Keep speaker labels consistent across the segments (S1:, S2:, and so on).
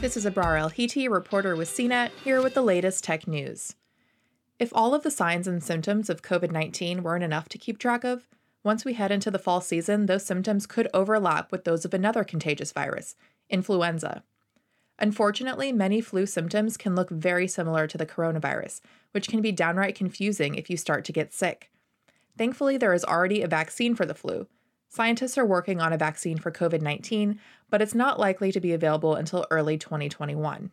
S1: This is Abrar El-Hiti, reporter with CNET, here with the latest tech news. If all of the signs and symptoms of COVID 19 weren't enough to keep track of, once we head into the fall season, those symptoms could overlap with those of another contagious virus, influenza. Unfortunately, many flu symptoms can look very similar to the coronavirus, which can be downright confusing if you start to get sick. Thankfully, there is already a vaccine for the flu. Scientists are working on a vaccine for COVID 19, but it's not likely to be available until early 2021.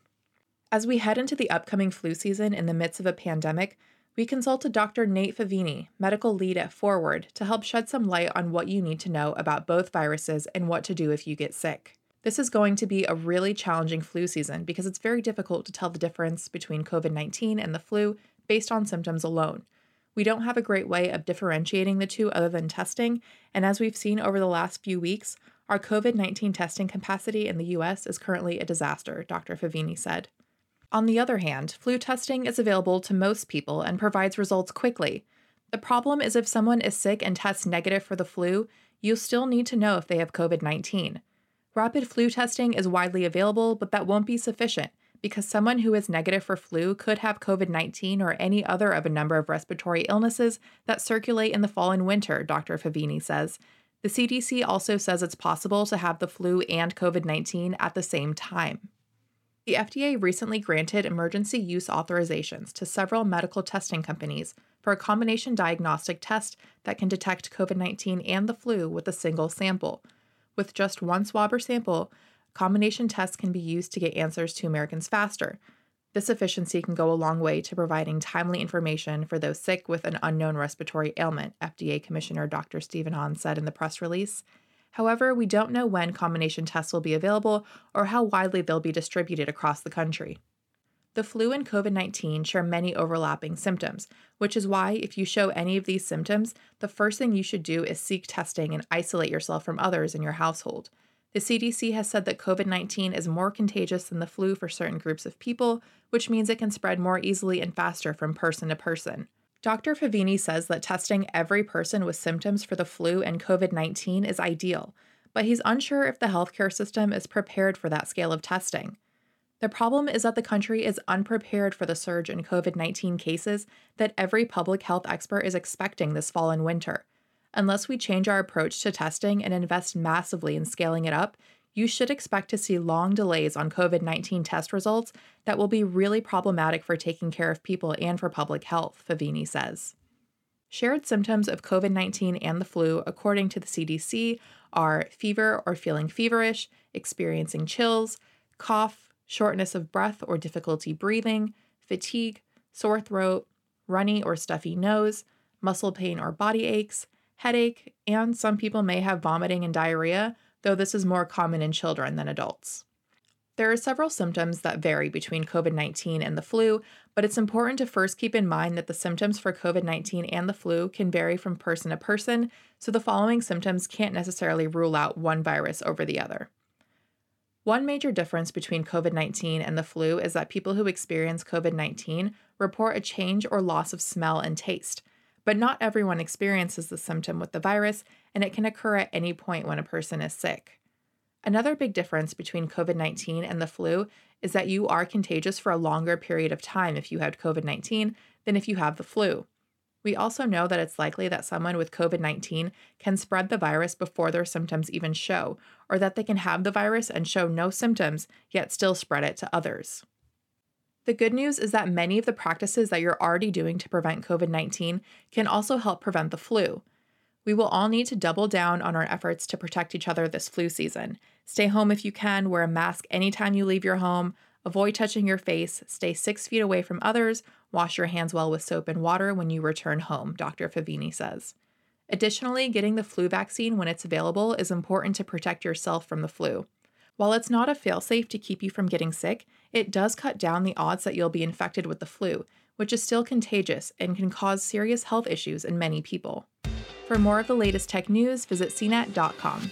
S1: As we head into the upcoming flu season in the midst of a pandemic, we consulted Dr. Nate Favini, medical lead at Forward, to help shed some light on what you need to know about both viruses and what to do if you get sick. This is going to be a really challenging flu season because it's very difficult to tell the difference between COVID 19 and the flu based on symptoms alone. We don't have a great way of differentiating the two other than testing, and as we've seen over the last few weeks, our COVID 19 testing capacity in the US is currently a disaster, Dr. Favini said. On the other hand, flu testing is available to most people and provides results quickly. The problem is if someone is sick and tests negative for the flu, you'll still need to know if they have COVID 19. Rapid flu testing is widely available, but that won't be sufficient because someone who is negative for flu could have COVID 19 or any other of a number of respiratory illnesses that circulate in the fall and winter, Dr. Favini says. The CDC also says it's possible to have the flu and COVID 19 at the same time. The FDA recently granted emergency use authorizations to several medical testing companies for a combination diagnostic test that can detect COVID 19 and the flu with a single sample. With just one swab or sample, combination tests can be used to get answers to Americans faster. This efficiency can go a long way to providing timely information for those sick with an unknown respiratory ailment, FDA Commissioner Dr. Stephen Hahn said in the press release. However, we don't know when combination tests will be available or how widely they'll be distributed across the country. The flu and COVID 19 share many overlapping symptoms, which is why, if you show any of these symptoms, the first thing you should do is seek testing and isolate yourself from others in your household. The CDC has said that COVID 19 is more contagious than the flu for certain groups of people, which means it can spread more easily and faster from person to person. Dr. Favini says that testing every person with symptoms for the flu and COVID 19 is ideal, but he's unsure if the healthcare system is prepared for that scale of testing. The problem is that the country is unprepared for the surge in COVID 19 cases that every public health expert is expecting this fall and winter. Unless we change our approach to testing and invest massively in scaling it up, you should expect to see long delays on COVID 19 test results that will be really problematic for taking care of people and for public health, Favini says. Shared symptoms of COVID 19 and the flu, according to the CDC, are fever or feeling feverish, experiencing chills, cough, shortness of breath or difficulty breathing, fatigue, sore throat, runny or stuffy nose, muscle pain or body aches, headache, and some people may have vomiting and diarrhea, though this is more common in children than adults. There are several symptoms that vary between COVID 19 and the flu, but it's important to first keep in mind that the symptoms for COVID 19 and the flu can vary from person to person, so the following symptoms can't necessarily rule out one virus over the other. One major difference between COVID 19 and the flu is that people who experience COVID 19 report a change or loss of smell and taste, but not everyone experiences the symptom with the virus, and it can occur at any point when a person is sick. Another big difference between COVID 19 and the flu is that you are contagious for a longer period of time if you had COVID 19 than if you have the flu. We also know that it's likely that someone with COVID 19 can spread the virus before their symptoms even show, or that they can have the virus and show no symptoms, yet still spread it to others. The good news is that many of the practices that you're already doing to prevent COVID 19 can also help prevent the flu. We will all need to double down on our efforts to protect each other this flu season. Stay home if you can, wear a mask anytime you leave your home, avoid touching your face, stay six feet away from others, wash your hands well with soap and water when you return home, Dr. Favini says. Additionally, getting the flu vaccine when it's available is important to protect yourself from the flu. While it's not a failsafe to keep you from getting sick, it does cut down the odds that you'll be infected with the flu, which is still contagious and can cause serious health issues in many people. For more of the latest tech news, visit cnet.com.